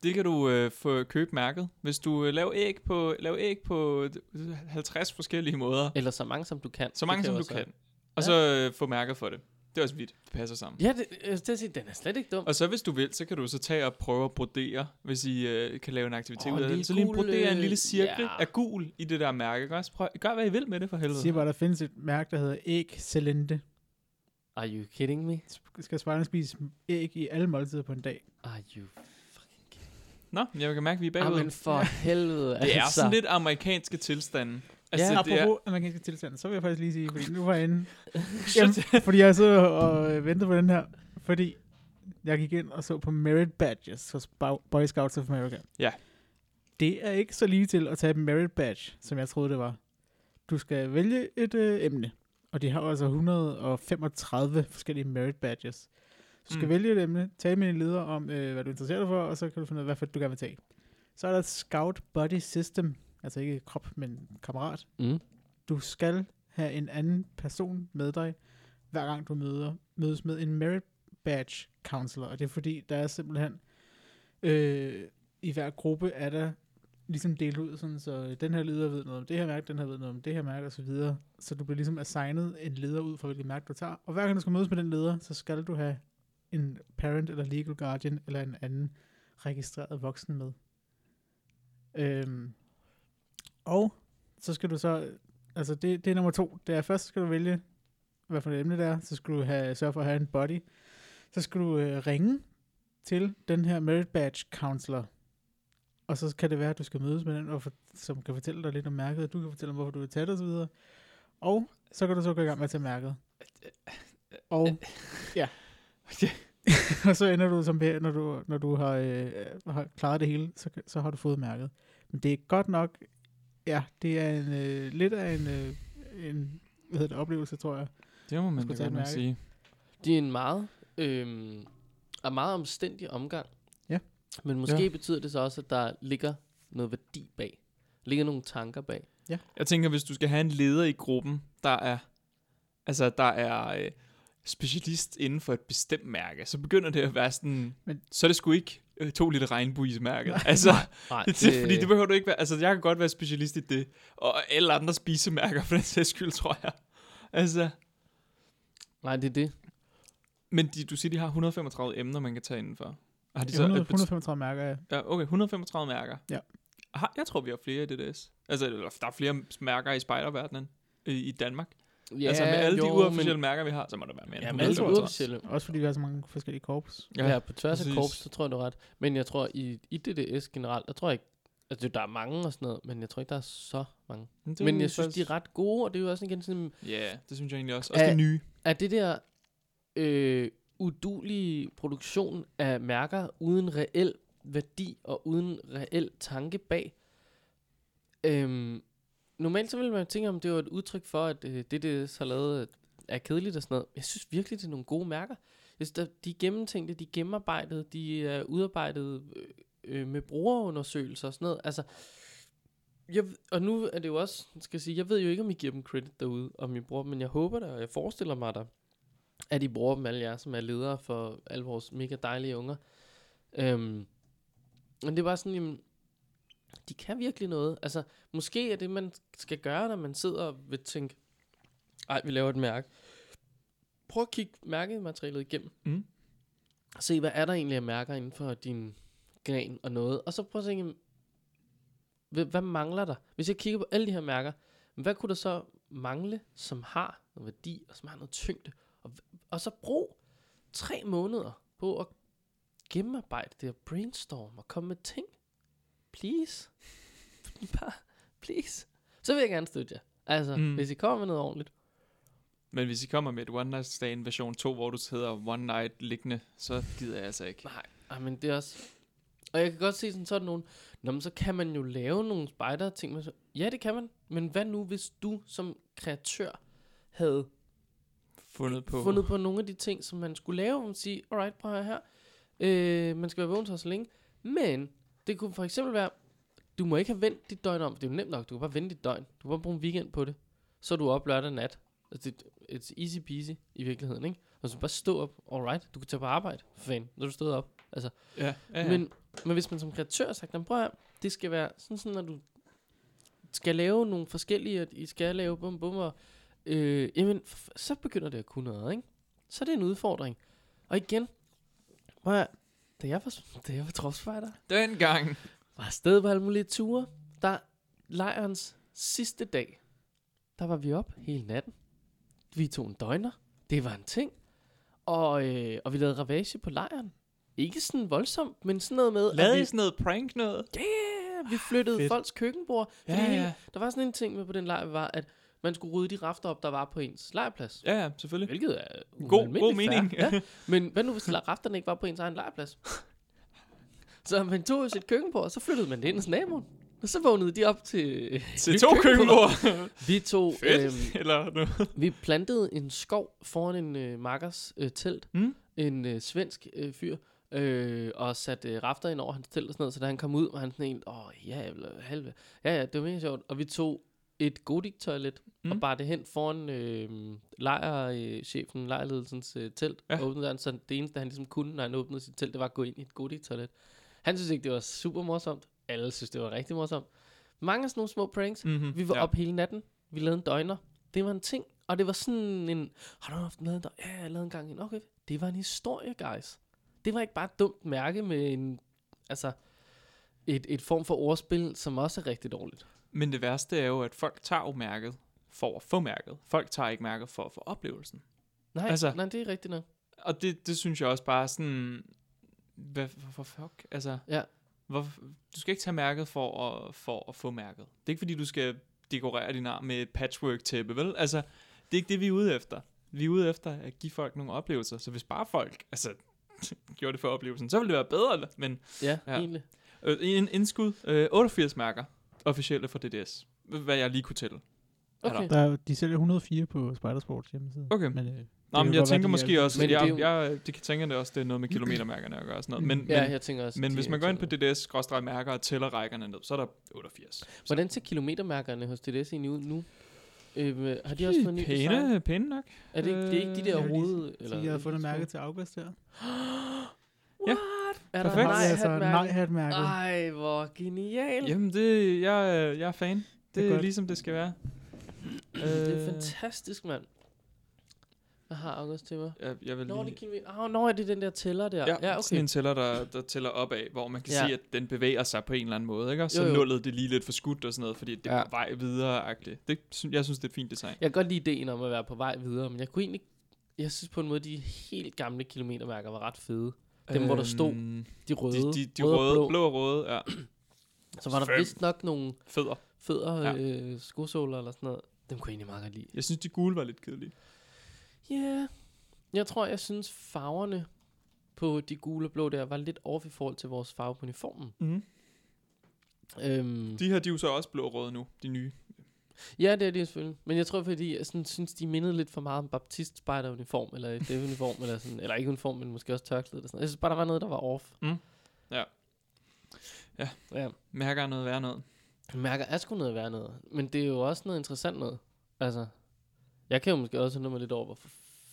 det kan du øh, få købt mærket. Hvis du øh, laver æg på, laver æg på øh, 50 forskellige måder, Eller så mange som du kan. så mange Det som du også være. kan, og Ja. så øh, få mærket for det. Det er også vidt. Det passer sammen. Ja, det, til at sige, den er slet ikke dum. Og så hvis du vil, så kan du så tage og prøve at brodere, hvis I øh, kan lave en aktivitet Åh, ud af det. Så lige brodere en øh, lille cirkel ja. af gul i det der mærke. Ikke også? Prøv, gør hvad I vil med det for helvede. siger bare, der findes et mærke, der hedder æg Celente. Are you kidding me? Skal spejlerne spise æg i alle måltider på en dag? Are you fucking kidding Nå, jeg kan mærke, at vi er bagud. Jamen for helvede, det er altså. sådan lidt amerikanske tilstande. Altså, Ja, det er, apropos amerikanske tilstand, så vil jeg faktisk lige sige, fordi nu var jeg inde, jamen, fordi jeg så og øh, ventede på den her, fordi jeg gik ind og så på merit badges hos Bo- Boy Scouts of America. Ja. Det er ikke så lige til at tage et merit badge, som jeg troede det var. Du skal vælge et øh, emne, og de har altså 135 forskellige merit badges. Du skal Mm. vælge et emne, tale med din leder om, øh, hvad du interesserer dig for, og så kan du finde ud af, hvad du gerne vil tage. Så er der et Scout Buddy System, altså ikke krop, men kammerat. Mm. Du skal have en anden person med dig, hver gang du møder, mødes med en merit badge counselor. Og det er fordi, der er simpelthen, øh, i hver gruppe er der ligesom delt ud, sådan, så den her leder ved noget om det her mærke, den her ved noget om det her mærke, og så videre. Så du bliver ligesom assignet en leder ud fra, hvilket mærke du tager. Og hver gang du skal mødes med den leder, så skal du have en parent eller legal guardian eller en anden registreret voksen med. Øhm, og så skal du så, altså det, det er nummer to. Det er først skal du vælge, hvad for et emne det er. Så skal du have, sørge for at have en body. Så skal du øh, ringe til den her merit badge counselor. Og så kan det være, at du skal mødes med den, og for, som kan fortælle dig lidt om mærket, og du kan fortælle om, hvorfor du vil tage det osv. Og så kan du så gå i gang med at tage mærket. Og ja. og så ender du som når du, når du har, øh, har klaret det hele, så, så har du fået mærket. Men det er godt nok, ja, det er en, øh, lidt af en, øh, en hvad hedder det, oplevelse, tror jeg. det må man da godt nok sige. Det er en meget, øhm, en meget omstændig omgang. Ja. Men måske Ja. ja. betyder det så også, at der ligger noget værdi bag. ligger nogle tanker bag. Jeg tænker, hvis du skal have en leder i gruppen, der er, altså, der er øh, specialist inden for et bestemt mærke, så begynder det at være sådan, Men- så er det sgu ikke øh, to liter regnbuismærke. Altså, Nej, det, det, fordi det behøver du ikke være, altså jeg kan godt være specialist i det, og alle andre spisemærker for den sags skyld, tror jeg. Altså, nej, det er det. men de, du siger, de har 135 emner, man kan tage indenfor. Har de så, 100, et bet- 135 mærker, ja. ja, okay, 135 mærker. Ja. Har, jeg tror, vi har flere i DDS. Altså, der er flere mærker i spejderverdenen i, i Danmark. Ja, altså med alle jo, de uofficielle mærker, vi har, så må der være mere Ja, med alle de 135. uofficielle. Også fordi vi har så mange forskellige korps. Ja, ja, på tværs præcis. af korps, så tror jeg, du er ret. Men jeg tror, i, i DDS generelt, der tror jeg ikke, altså der er mange og sådan noget, men jeg tror ikke, der er så mange. Men, Men jeg synes, de er ret gode, og det er jo også igen sådan, Ja, yeah, det synes jeg egentlig også. Også Er- det nye. at det der øh, udulige produktion af mærker uden reel værdi og uden reel tanke bag, øhm, normalt så ville man tænke, om det var et udtryk for, at øh, det, det så lavet, øh, er kedeligt og sådan noget. Jeg synes virkelig, det er nogle gode mærker. Jeg synes, der, de er gennemtænkte, de er gennemarbejdede, de er udarbejdet øh, øh, med brugerundersøgelser og sådan noget. Altså, jeg, og nu er det jo også, skal jeg sige, jeg ved jo ikke, om I giver dem credit derude, om I bruger dem, men jeg håber det, og jeg forestiller mig der, at I bruger dem alle jer, som er ledere for alle vores mega dejlige unger. Øhm, men det er bare sådan, jamen, de kan virkelig noget. Altså, måske er det, man skal gøre, når man sidder og vil tænke, ej, vi laver et mærke. Prøv at kigge mærkematerialet igennem. Mm. Se, hvad er der egentlig af mærker inden for din gren og noget. Og så prøv at tænke, hvad, mangler der? Hvis jeg kigger på alle de her mærker, hvad kunne der så mangle, som har noget værdi, og som har noget tyngde? Og, og så brug tre måneder på at gennemarbejde det og brainstorm og komme med ting. Please. Bare, please. Så vil jeg gerne støtte jer. Altså, Mm. hvis I kommer med noget ordentligt. Men hvis I kommer med et One Night Stand version 2, hvor du hedder One Night liggende, så gider jeg altså ikke. Nej, ej, men det er også... Og jeg kan godt se sådan sådan nogle... Nå, men så kan man jo lave nogle spider ting. Med så, ja, det kan man. Men hvad nu, hvis du som kreatør havde Fundet på. fundet på nogle af de ting, som man skulle lave, og man sige, alright, prøv høre her. Øh, man skal være vågen så længe. Men det kunne for eksempel være, du må ikke have vendt dit døgn om. Det er jo nemt nok, du kan bare vente dit døgn. Du kan bare bruge en weekend på det. Så er du op lørdag nat. Altså, det, it's easy peasy i virkeligheden, ikke? Og så bare stå op, alright, du kan tage på arbejde, for fanden, når du stod op. Altså, Ja, ja, ja. men, men hvis man som kreatør har sagt, "Nå, prøv at, det skal være sådan, sådan, når du skal lave nogle forskellige, at I skal lave bum bum, og, øh, jamen, så begynder det at kunne noget, ikke? Så er det en udfordring. Og igen, prøv at, da jeg var, da jeg var tropspejder, Dengang. var afsted på alle mulige ture, der lejrens sidste dag, der var vi op hele natten. Vi tog en døgner. Det var en ting. Og, øh, og vi lavede ravage på lejren. Ikke sådan voldsomt, men sådan noget med, Lavede vi, I sådan noget prank noget? yeah, vi flyttede Fedt. folks køkkenbord. Ja, ja. Der var sådan en ting med på den lejr, var, at man skulle rydde de rafter op, der var på ens lejrplads. Ja, ja, selvfølgelig. Hvilket er God, god mening. Ja. Men hvad nu, hvis rafterne ikke var på ens egen lejrplads? så man tog sit køkkenbord, og så flyttede man det ind hos naboen. Og så vågnede de op til... Til to køkkenbord. Vi tog... Fedt. Øhm, Eller noget. vi plantede en skov foran en øh, makkers øh, telt. Mm? En øh, svensk øh, fyr. Øh, og satte øh, rafter ind over hans telt og sådan noget. Så da han kom ud, var han sådan en... Åh, ja, eller halve. Ja, ja, det var mega sjovt. Og vi tog et Godik-toilet mm. Og bar det hen foran øh, lejrchefen, lejrledelsens øh, telt. Ja. Og åbnede døren, så det eneste, han ligesom kunne, når han åbnede sit telt, det var at gå ind i et Godik-toilet. Han synes ikke, det var super morsomt. Alle synes, det var rigtig morsomt. Mange af sådan nogle små pranks. Mm-hmm. Vi var ja. op hele natten. Vi lavede en døgner. Det var en ting. Og det var sådan en... Har du haft lavet en døgner? Ja, jeg lavede en gang en. Okay. Det var en historie, guys. Det var ikke bare et dumt mærke med en... Altså... Et, et form for ordspil, som også er rigtig dårligt. Men det værste er jo, at folk tager jo mærket for at få mærket. Folk tager ikke mærket for at få oplevelsen. Nej, Altså- nej det er rigtigt nok. Og det, det synes jeg også bare sådan... Hvad, hvorfor fuck? Altså, Ja. hvor, du skal ikke tage mærket for at, for at få mærket. Det er ikke fordi, du skal dekorere din arm med et patchwork-tæppe, vel? Altså, det er ikke det, vi er ude efter. Vi er ude efter at give folk nogle oplevelser. Så hvis bare folk altså, gjorde det for oplevelsen, så ville det være bedre. Men Ja, Ja. ja. egentlig. øh, en indskud, øh, 88 mærker officielle for DDS. Hvad jeg lige kunne tælle. Er der. Okay. Der, er- de sælger 104 på Spidersports hjemmeside. Okay. Men, øh, Nå, men jeg være, tænker de er- måske også, Men men det er jeg, jo- jeg, det kan tænke det også, det er noget med kilometermærkerne at gøre og sådan noget. Men, Ja, men, jeg tænker også. men de hvis man går ind på DDS-mærker og tæller rækkerne ned, så er der 88. Hvordan ser kilometermærkerne hos DDS egentlig ud nu? Øh, har de også fået en ny design? pæne, pæne nok. Er det, ikke, det er ikke de der Jeg hoved... Så jeg har fundet mærke til August der. Ja, Er der perfekt. Nej, altså nej-hat-mærke? nej-hat-mærket. Ej, hvor genial. Jamen, det, jeg, jeg er fan. Det Det er godt. ligesom det skal være. Det er Øh, fantastisk, mand. Hvad har August til mig? Jeg, jeg vil Nå, det lige... kilometer. Oh, nå, er det den der tæller der? Ja, ja sådan okay. en tæller, der, der tæller opad, hvor man kan Ja. ja. se, at den bevæger sig på en eller anden måde, ikke? Og så Jo, jo. nullet det lige lidt for skudt og sådan noget, fordi det er Ja. på vej videre-agtigt. Det, jeg synes, det er et fint design. Jeg kan godt lide ideen om at være på vej videre, men jeg kunne egentlig... Jeg synes på en måde, de helt gamle kilometermærker var ret fede. Dem, hvor der stod Øhm, De røde, De, de, de røde, røde, blå. blå og røde, ja. Så var der vist nok nogle Fødder. fødder, ja. øh, skosåler eller sådan noget. Dem kunne jeg egentlig meget godt lide. Jeg synes, de gule var lidt kedelige. Ja, yeah. jeg tror, jeg synes farverne på de gule og blå der var lidt off i forhold til vores farve på uniformen. Mm. Øhm, De her, de er jo så også blå og røde nu, de nye. Ja, det er det selvfølgelig. Men jeg tror, fordi jeg sådan, synes, de mindede lidt for meget om baptist spejder uniform eller et uniform eller sådan, eller ikke uniform, men måske også tørklæde eller sådan. Jeg synes bare, der var noget, der var off. Mm. Ja. Ja. Ja. Mærker er noget værd noget. Mærker er sgu noget værd noget. Men det er jo også noget interessant noget. Altså, jeg kan jo måske også mig lidt over, hvorfor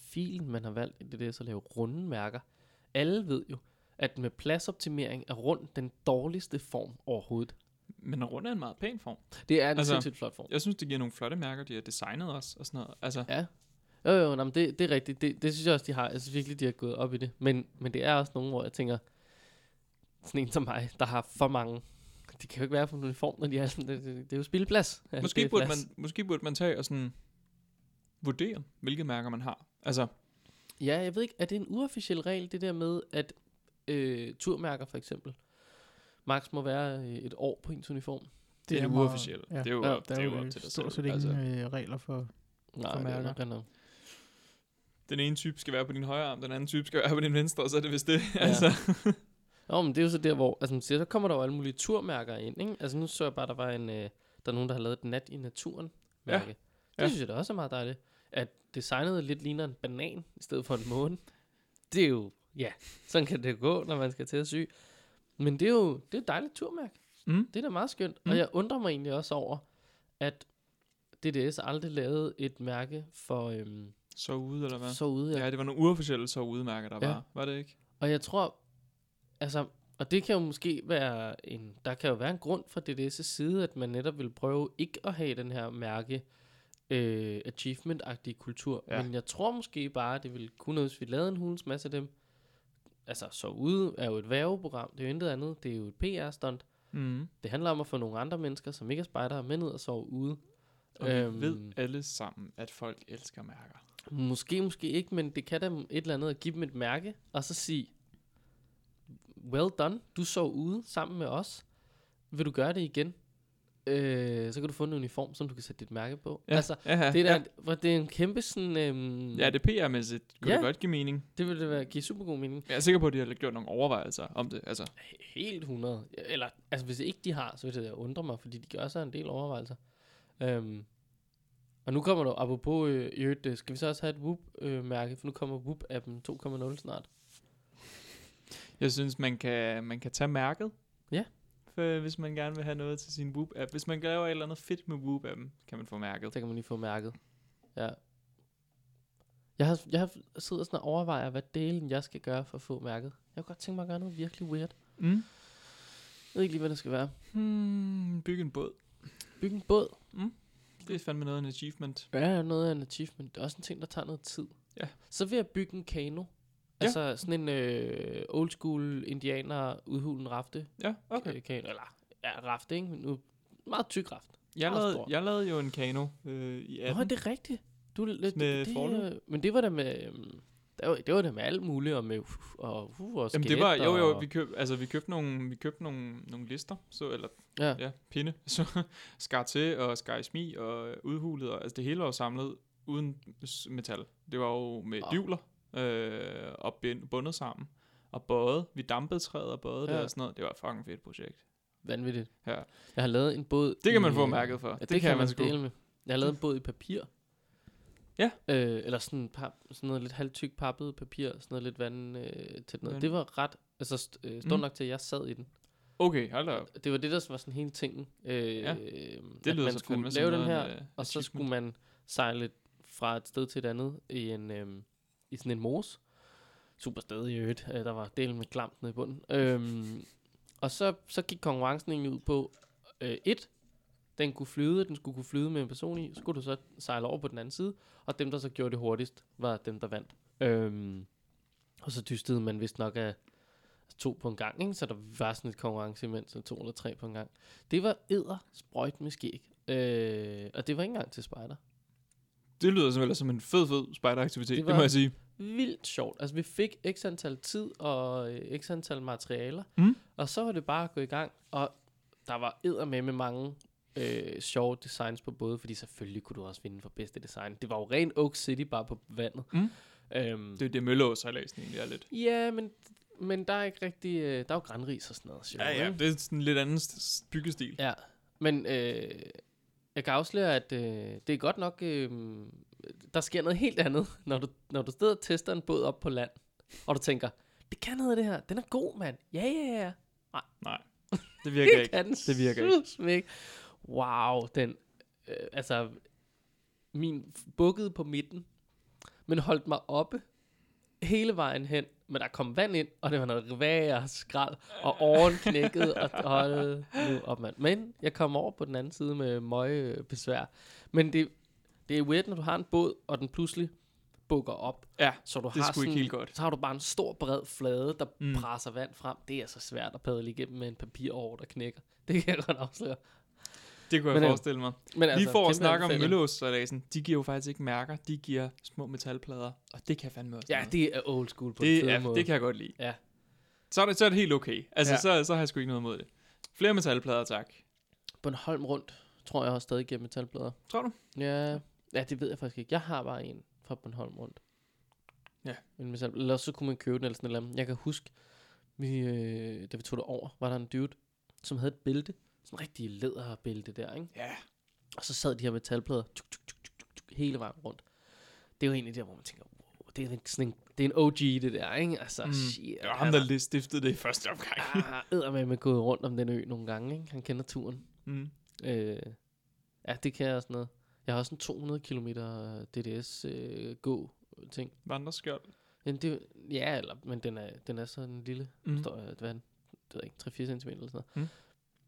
filen man har valgt i det der, så lave runde mærker. Alle ved jo, at med pladsoptimering er rund den dårligste form overhovedet. Men rund er en meget pæn form. Det er en Altså, sindssygt flot form. Jeg synes, det giver nogle flotte mærker, de har designet også, og sådan noget. Altså, Ja. Jo, jo, nej, men det, det er rigtigt. Det, det synes jeg også, de har. Jeg synes virkelig, de har gået op i det. Men, men det er også nogle, hvor jeg tænker, sådan en som mig, der har for mange. De kan jo ikke være på en uniform, når de er sådan, det, det, det er jo spildplads. Ja, det måske, er burde man, måske burde man tage og sådan vurdere, hvilke mærker man har. Altså, Ja, jeg ved ikke, er det en uofficiel regel, det der med, at øh, turmærker for eksempel, max må være øh, et år på ens uniform? det er, det meget- uofficielt. ja. det er jo, Ja, op, Der det er er jo jo op til dig stort selv. set ingen Altså, øh, regler for... Nej, For det er mærker. nok noget. den ene type skal være på din højre arm, den anden type skal være på din venstre, og så er det vist det. Ja. altså, Nå, men det er jo så der, hvor, altså man siger, så kommer der jo alle mulige turmærker ind, ikke? Altså nu så jeg bare, der var en, øh, der er nogen, der har lavet et nat i naturen mærke. Ja. Det Ja. synes jeg da også er meget dejligt. At designet lidt ligner en banan, i stedet for en måne. Det er jo, ja, sådan kan det gå, når man skal til at sy. Men det er jo, det er et dejligt turmærke. mm, Det er da meget skønt. Mm. Og jeg undrer mig egentlig også over, at DDS aldrig lavede et mærke for øhm, så ude, eller hvad? så ude. Ja, det var nogle uofficielle så udemærker, der Ja. var. Var det ikke? Og jeg tror, altså, og det kan jo måske være en, der kan jo være en grund fra DDS' side, at man netop vil prøve ikke at have den her mærke, øh, achievement-agtige kultur. Ja. Ja. Men jeg tror måske bare, det ville kunne noget, hvis vi lavede en hulens masse af dem. Altså, så ude er jo et værveprogram, det er jo intet andet, det er jo et PR-stunt. Mm. Det handler om at få nogle andre mennesker, som ikke er spejdere, med ned og sove ude. Og vi Øhm. ved alle sammen, at folk elsker mærker. Måske, måske ikke, men det kan da et eller andet at give dem et mærke, og så sige, well done, du sov ude sammen med os. Vil du gøre det igen? Øh, så kan du få en uniform, som du kan sætte dit mærke på. Ja, Altså, ja, ja, det, er ja. der, hvor det er en kæmpe sådan... Øhm, Ja, det er PR-mæssigt. Kunne Ja. det godt give mening? det vil det være, give super god mening. Jeg er sikker på, at de har gjort nogle overvejelser om det. Altså, Helt 100. Eller, altså hvis ikke de har, så vil det da undre mig, fordi de gør sig en del overvejelser. Øhm, og nu kommer der, apropos øh, i øvrigt, øh, skal vi så også have et Whoop-mærke, for nu kommer Whoop-appen 2.0 snart. jeg synes, man kan, man kan tage mærket. Ja. For, hvis man gerne vil have noget til sin Whoop-app. Hvis man laver et eller andet fedt med Whoop-appen, kan man få mærket. Så kan man lige få mærket. Ja. Jeg har, jeg har siddet sådan og overvejer, hvad delen jeg skal gøre for at få mærket. Jeg kunne godt tænke mig at gøre noget virkelig weird. Mm. Jeg ved ikke lige, hvad det skal være. Hmm, bygge en båd. Bygge en båd. Det er fandme noget af en achievement. Ja, noget af en achievement. Det er også en ting, der tager noget tid. Ja. Så vil jeg bygge en kano. Ja. Altså sådan en øh, old school indianer udhulen rafte. Ja, okay. Øh, Kano. Eller, ja, rafte, ikke? Nu, meget tyk raft. Jeg Meget lavede, stor. jeg lavede jo en kano øh, i Nå, 18. det er rigtigt. Du, lidt, Med det, forløb. det, men det var da med... øhm, Det var, det var da med alt muligt, og med uh, og, uh, og Jamen det var, jo jo, vi købte, altså vi købte nogle, vi købte nogle, nogle lister, så, eller Ja. ja, pinde, så skar til og skar i smi og udhulet, og altså det hele var samlet uden metal. Det var jo med Åh. dyvler øh, og bind, bundet sammen og bøjet. Vi dampede træet og bøjet ja. Det og sådan noget. Det var et fucking fedt projekt. Vanvittigt. Ja. Jeg har lavet en båd Det kan i, man få øh, mærket for. Ja, Det det, kan kan man man dele med. Jeg har lavet en båd i papir. Ja. Øh, eller sådan, pap, sådan noget lidt halvtyk pappet papir, sådan noget lidt vand øh, til noget. Vand. Det var ret, altså st- øh, stort Mm. nok til, at jeg sad i den. Okay, hold da op. Det var det, der var sådan hele tingen. Øh, Ja. Det lyder man så skulle lave den her, en, øh, og så skulle man sejle fra et sted til et andet i en øhm, i sådan en mos. Super sted i øvrigt. Øh, der var delen med klamt nede i bunden. Øhm, og så, så gik konkurrencen egentlig ud på, øh, et, den kunne flyde, den skulle kunne flyde med en person i, så skulle du så sejle over på den anden side, og dem, der så gjorde det hurtigst, var dem, der vandt. Øhm, og så dystede man vist nok af to på en gang, ikke? så der var sådan et konkurrence imens, to eller tre på en gang. Det var æder sprøjt med skæg. Øh, og det var ikke engang til spejder. Det lyder som, som en fed, fed spejderaktivitet, det, Det må jeg sige. Vildt sjovt. Altså vi fik x antal tid og øh, x antal materialer, Mm. og så var det bare at gå i gang. Og der var med med mange øh, sjove designs på både, fordi selvfølgelig kunne du også vinde for bedste design. Det var jo ren Oak City bare på vandet. Mm. Øhm, Det er det Mølleås-sejladsen egentlig er lidt. Ja, men, men der er ikke rigtig... Øh, der er jo granris og sådan noget. sjovt, Ja, ja, det er sådan en lidt anden byggestil. Ja, men øh, jeg kan afsløre, at øh, det er godt nok, øh, der sker noget helt andet, når du, når du sidder og tester en båd op på land, og du tænker, det kan noget det her, den er god, mand. Ja, ja, ja. Nej, det virker ikke. kan Det virker ikke. ikke. Wow, den, øh, altså, min bukkede på midten, men holdt mig oppe hele vejen hen, men der kom vand ind, og det var noget og skrald, og åren knækkede, og hold nu op, mand. Men jeg kom over på den anden side med møje besvær. Men det, det er weird, når du har en båd, og den pludselig bukker op, Ja, så du det har ikke sådan, helt godt. så har du bare en stor bred flade, der Mm. presser vand frem. Det er så svært at padle igennem med en papirår, der knækker. Det kan jeg godt afsløre. Det kunne Men, jeg øh, forestille mig. Men Lige for at snakke om anbefaling. mølleostsaladsen, de giver jo faktisk ikke mærker, de giver små metalplader, og det kan fandme også Ja, noget. det er old school på det, en ja, måde. det kan jeg godt lide. Ja. Så er det, så er det helt okay. Altså, Ja. så, så har jeg sgu ikke noget imod det. Flere metalplader, tak. Bornholm rundt, tror jeg også stadig giver metalplader. Tror du? Ja, ja, det ved jeg faktisk ikke. Jeg har bare en fra Bornholm rundt. Ja. En metal, eller så kunne man købe den eller sådan noget. Jeg kan huske, vi, øh, da vi tog det over, var der en dude, som havde et bælte. Sådan en rigtig læderbælte der, ikke? Ja. Og så sad de her metalplader tuk, tuk, tuk, tuk, tuk, tuk, hele vejen rundt. Det er jo egentlig der, hvor man tænker, wow, det er, en, sådan en, det er en OG, det der, ikke? Altså, Mm. shit. Det var ham, der lige stiftede det i første omgang. Ah, eddermame med gået rundt om den ø nogle gange, ikke? Han kender turen. mm. Øh, ja, det kan jeg også noget. Jeg har også en 200 km DDS øh, gå ting. Vandreskjold. Men det, ja, eller, men den er, den er sådan en lille, Mm. står, hvad er den? Det ved ikke, 3-4 cm eller sådan noget. Mm.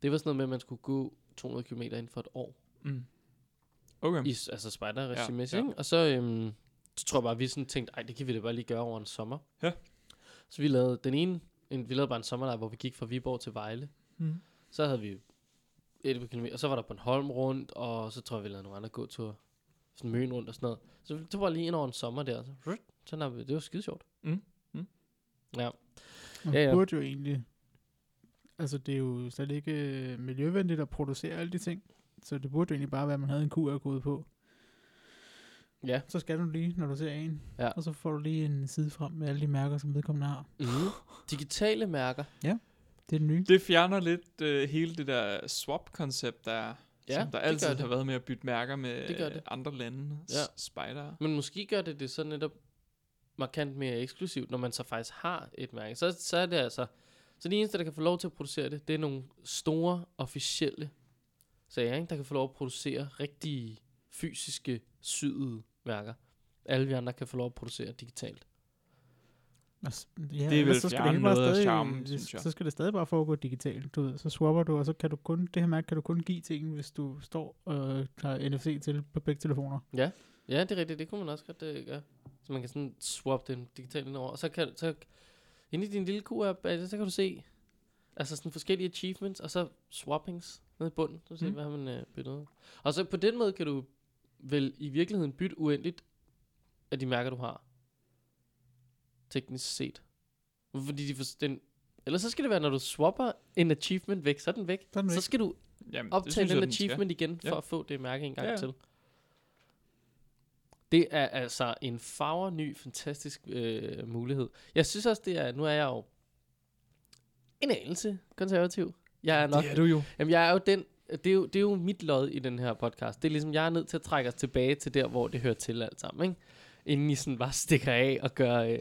Det var sådan noget med, at man skulle gå 200 km inden for et år. Mm. Okay. I, altså spejderregimæssigt, Ja, ja. Og så, øhm, så tror jeg bare, at vi sådan tænkte, ej, det kan vi da bare lige gøre over en sommer. Ja. Så vi lavede den ene, en, vi lavede bare en sommerlejr, hvor vi gik fra Viborg til Vejle. Mm. Så havde vi 11 km, og så var der på en Holm rundt, og så tror jeg, vi lavede nogle andre gåture. Sådan Møn rundt og sådan noget. Så det var lige ind over en sommer der. Så, rut, sådan har vi, det var skide sjovt. Mm. Mm. Ja. Man Ja, ja, ja. ja. burde jo egentlig... Altså, det er jo slet ikke øh, miljøvenligt at producere alle de ting. Så det burde jo egentlig bare være, at man havde en QR-kode på. Ja. Så skal du lige, når du ser en. Ja. Og så får du lige en side frem med alle de mærker, som vedkommende har. Mm. Digitale mærker. Det er det nye. Det fjerner lidt øh, hele det der swap-koncept, der, ja, Ja, som der det altid det. har været med at bytte mærker med Det gør øh, det. andre lande. Ja. Ja. Spider. Men måske gør det det så netop markant mere eksklusivt, når man så faktisk har et mærke. Så, så er det altså... Så de eneste, der kan få lov til at producere det, det er nogle store, officielle sager, ikke? der kan få lov at producere rigtige, fysiske, syede mærker. Alle vi andre kan få lov at producere digitalt. Altså, ja, Det vil så skal bare noget af stadig- charmen, det- synes jeg. Så skal det stadig bare foregå digitalt. Du ved. Så swapper du, og så kan du kun, det her mærke kan du kun give til en, hvis du står og tager NFC til på begge telefoner. Ja, det er rigtigt. Det kunne man også godt øh, gøre. Så man kan sådan swap den digitalt ind over. Og så kan så inde i din lille QR-app, øh, så kan du se altså sådan forskellige achievements, og så swappings nede i bunden. Så se, Mm. hvad har man øh, byttet. Og så på den måde kan du vel i virkeligheden bytte uendeligt af de mærker, du har. Teknisk set. Fordi de for, den, eller så skal det være, når du swapper en achievement væk, så er den væk. Så er den Så væk. skal du Jamen, optage den den skal. achievement igen, for Ja. at få det mærke en gang Ja, ja. til. Det er altså en farver ny, fantastisk øh, mulighed. Jeg synes også, det er, nu er jeg jo en anelse konservativ. Jeg er nok, Det er du jo. jamen jeg er jo den, det er jo, det er jo mit lod i den her podcast. Det er ligesom, jeg er nødt til at trække os tilbage til der, hvor det hører til alt sammen, ikke? Inden I sådan bare stikker af og gør, øh,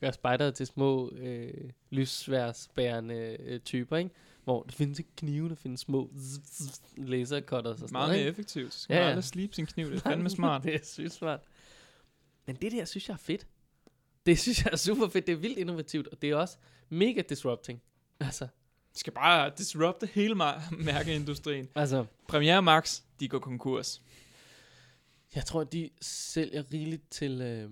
gør spejdere til små øh, lyssværsbærende øh, typer, ikke? Hvor der findes ikke knive, der findes små lasercutters og sådan Meget mere effektivt. Så skal Ja, man aldrig slibe sin kniv. Det er fandme smart. det er sygt smart. Men det der, synes jeg er fedt. Det synes jeg er super fedt. Det er vildt innovativt, og det er også mega disrupting. Altså, Det skal bare disrupte hele mærkeindustrien. altså Premiere Max, de går konkurs. jeg tror, de sælger rigeligt til øh,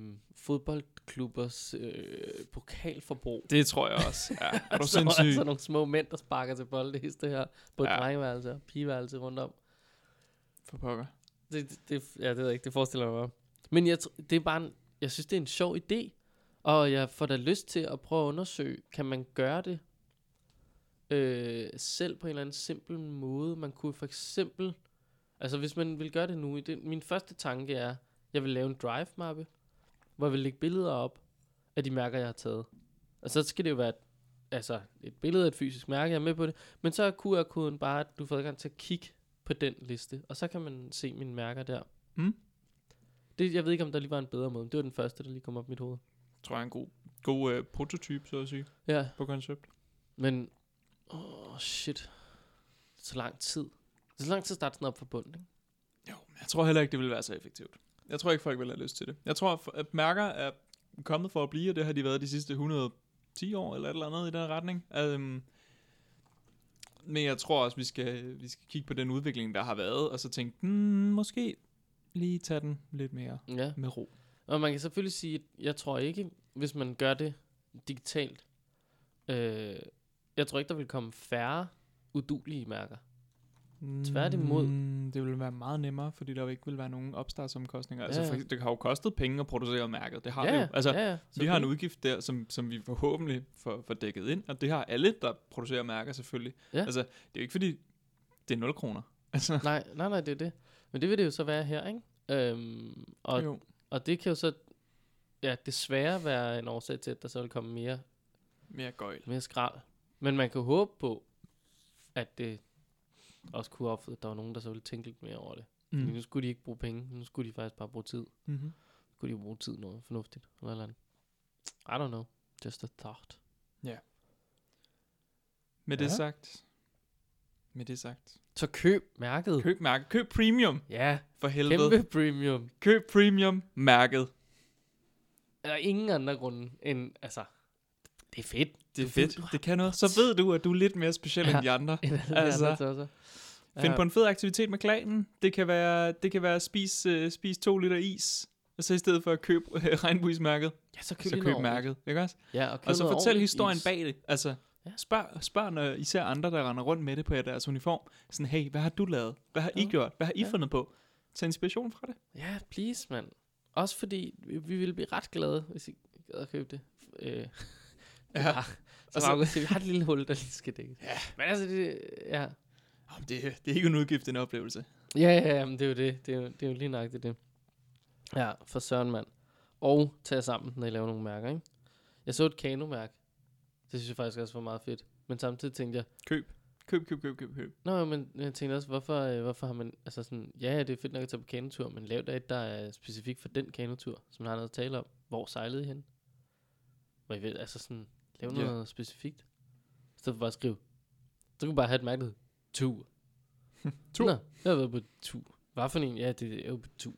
fodboldklubbers øh, pokalforbrug. Det tror jeg også. Ja, er du så, altså sindssyg? nogle små mænd, der sparker til bold, det her. Både Ja. drengeværelse og pigeværelse rundt om. For pokker. Det, det, det, ja, det ved jeg ikke, det forestiller jeg mig bare. Men jeg, det er bare en, jeg synes, det er en sjov idé. Og jeg får da lyst til at prøve at undersøge, kan man gøre det øh, selv på en eller anden simpel måde? Man kunne for eksempel, altså hvis man vil gøre det nu, det, min første tanke er, jeg vil lave en drive-mappe, hvor jeg vil lægge billeder op af de mærker, jeg har taget. Og så skal det jo være et, altså et billede af et fysisk mærke, jeg er med på det. Men så er QR-koden bare, at du får adgang til at kigge på den liste, og så kan man se mine mærker der. Mm. Det, jeg ved ikke, om der lige var en bedre måde. men Det var den første, der lige kom op i mit hoved. tror jeg er en god, god øh, prototype, så at sige, Ja, på koncept. men... Åh, oh, shit. Så lang tid. Så lang tid at starte sådan op fra bunden, ikke? Jo, men jeg tror heller ikke, det vil være så effektivt. Jeg tror ikke, folk vil have lyst til det. Jeg tror, at mærker er kommet for at blive, og det har de været de sidste 110 år, eller et eller andet i den retning. Um, men jeg tror også, vi skal, vi skal kigge på den udvikling, der har været, og så tænke, hmm, måske lige tage den lidt mere Ja. med ro. Og man kan selvfølgelig sige, at jeg tror ikke, hvis man gør det digitalt, øh, jeg tror ikke, der vil komme færre udulige mærker. Tværtimod. Mm, det vil være meget nemmere, fordi der jo ikke vil være nogen opstartsomkostninger. Altså, Ja, for, ja. det har jo kostet penge at producere mærket. Det har ja, det jo. Altså, ja, ja, Vi har en udgift der, som, som vi forhåbentlig får, får dækket ind, og det har alle, der producerer mærker selvfølgelig. Ja. Altså, det er jo ikke fordi, det er 0 kroner. Altså, Nej, nej, nej, det er det. Men det vil det jo så være her, ikke? Øhm, og, jo. og det kan jo så ja, desværre være en årsag til, at der så vil komme mere, Mere gøjl. mere skrald. Men man kan håbe på, at det også kunne opføre, at der var nogen, der så ville tænke lidt mere over det. Mm. Nu skulle de ikke bruge penge, nu skulle de faktisk bare bruge tid. Mm-hmm. Nu skulle de bruge tid noget fornuftigt. Eller eller andet. I don't know. Just a thought. Med det Ja. sagt. Med det sagt. Så køb mærket. Køb mærke. Køb premium, Ja, for helvede. kæmpe premium. Køb premium mærket. Der er ingen andre grunde end, altså, det er fedt. Det er ved, fedt. har Det kan noget. Så ved du, at du er lidt mere speciel Ja. end de andre. End Altså, andre tosser. Find på en fed aktivitet med klanen. Det kan være, det kan være at spise, uh, spise to liter is. Og så i stedet for at købe uh, regnbuesmærket, Ja, så køb, så køb mærket. Ikke også? Ja, og, Og så fortæl historien is. bag det. Altså, Ja. spørg, spørg når, især andre, der render rundt med det på deres uniform. Sådan, hey, hvad har du lavet? Hvad har I Ja. gjort? Hvad har I Ja. fundet på? Tag inspiration fra det. Ja, please, mand. Også fordi, vi, vi ville blive ret glade, hvis I gad at købe det. Øh, ja. Og så- så, vi har et lille hul, der lige skal dækkes. Ja. Men altså, det, ja. Oh, det, det er ikke en udgift, det er en oplevelse. Ja, ja, ja, men det er jo det. Det er jo, det er jo lige nøjagtigt det. Ja, for søren, mand. Og tage sammen, når I laver nogle mærker, ikke? Jeg så et kanomærke. Det synes jeg faktisk også var meget fedt. Men samtidig tænkte jeg, Køb. Køb, køb, køb, køb, køb. Nå, men jeg tænkte også, hvorfor, øh, hvorfor har man, altså sådan, ja, ja, det er fedt nok at tage på kanotur, men lav da et, der er specifikt for den kanotur, som man har noget at tale om. Hvor sejlede I hen? Hvor I ved, altså sådan, lav Ja. noget specifikt. I stedet for bare at skrive. Så du bare have et mærke, der hedder tur. Tur. Nå, jeg har været på tur. Hvad for en? Ja, det er jo på tur.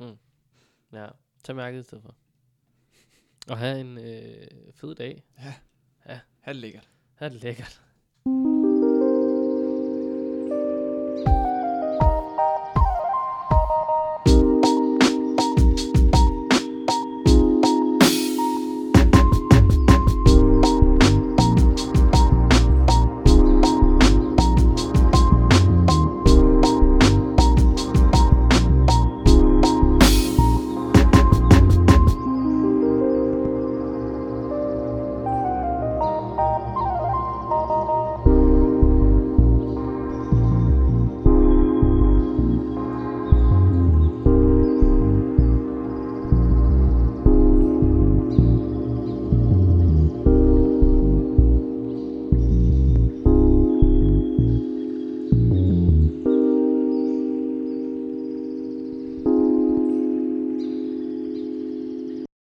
Mm. Ja, tag mærket i stedet for. Og have en øh, fed dag. Ha' det lækkert. Ha' det lækkert.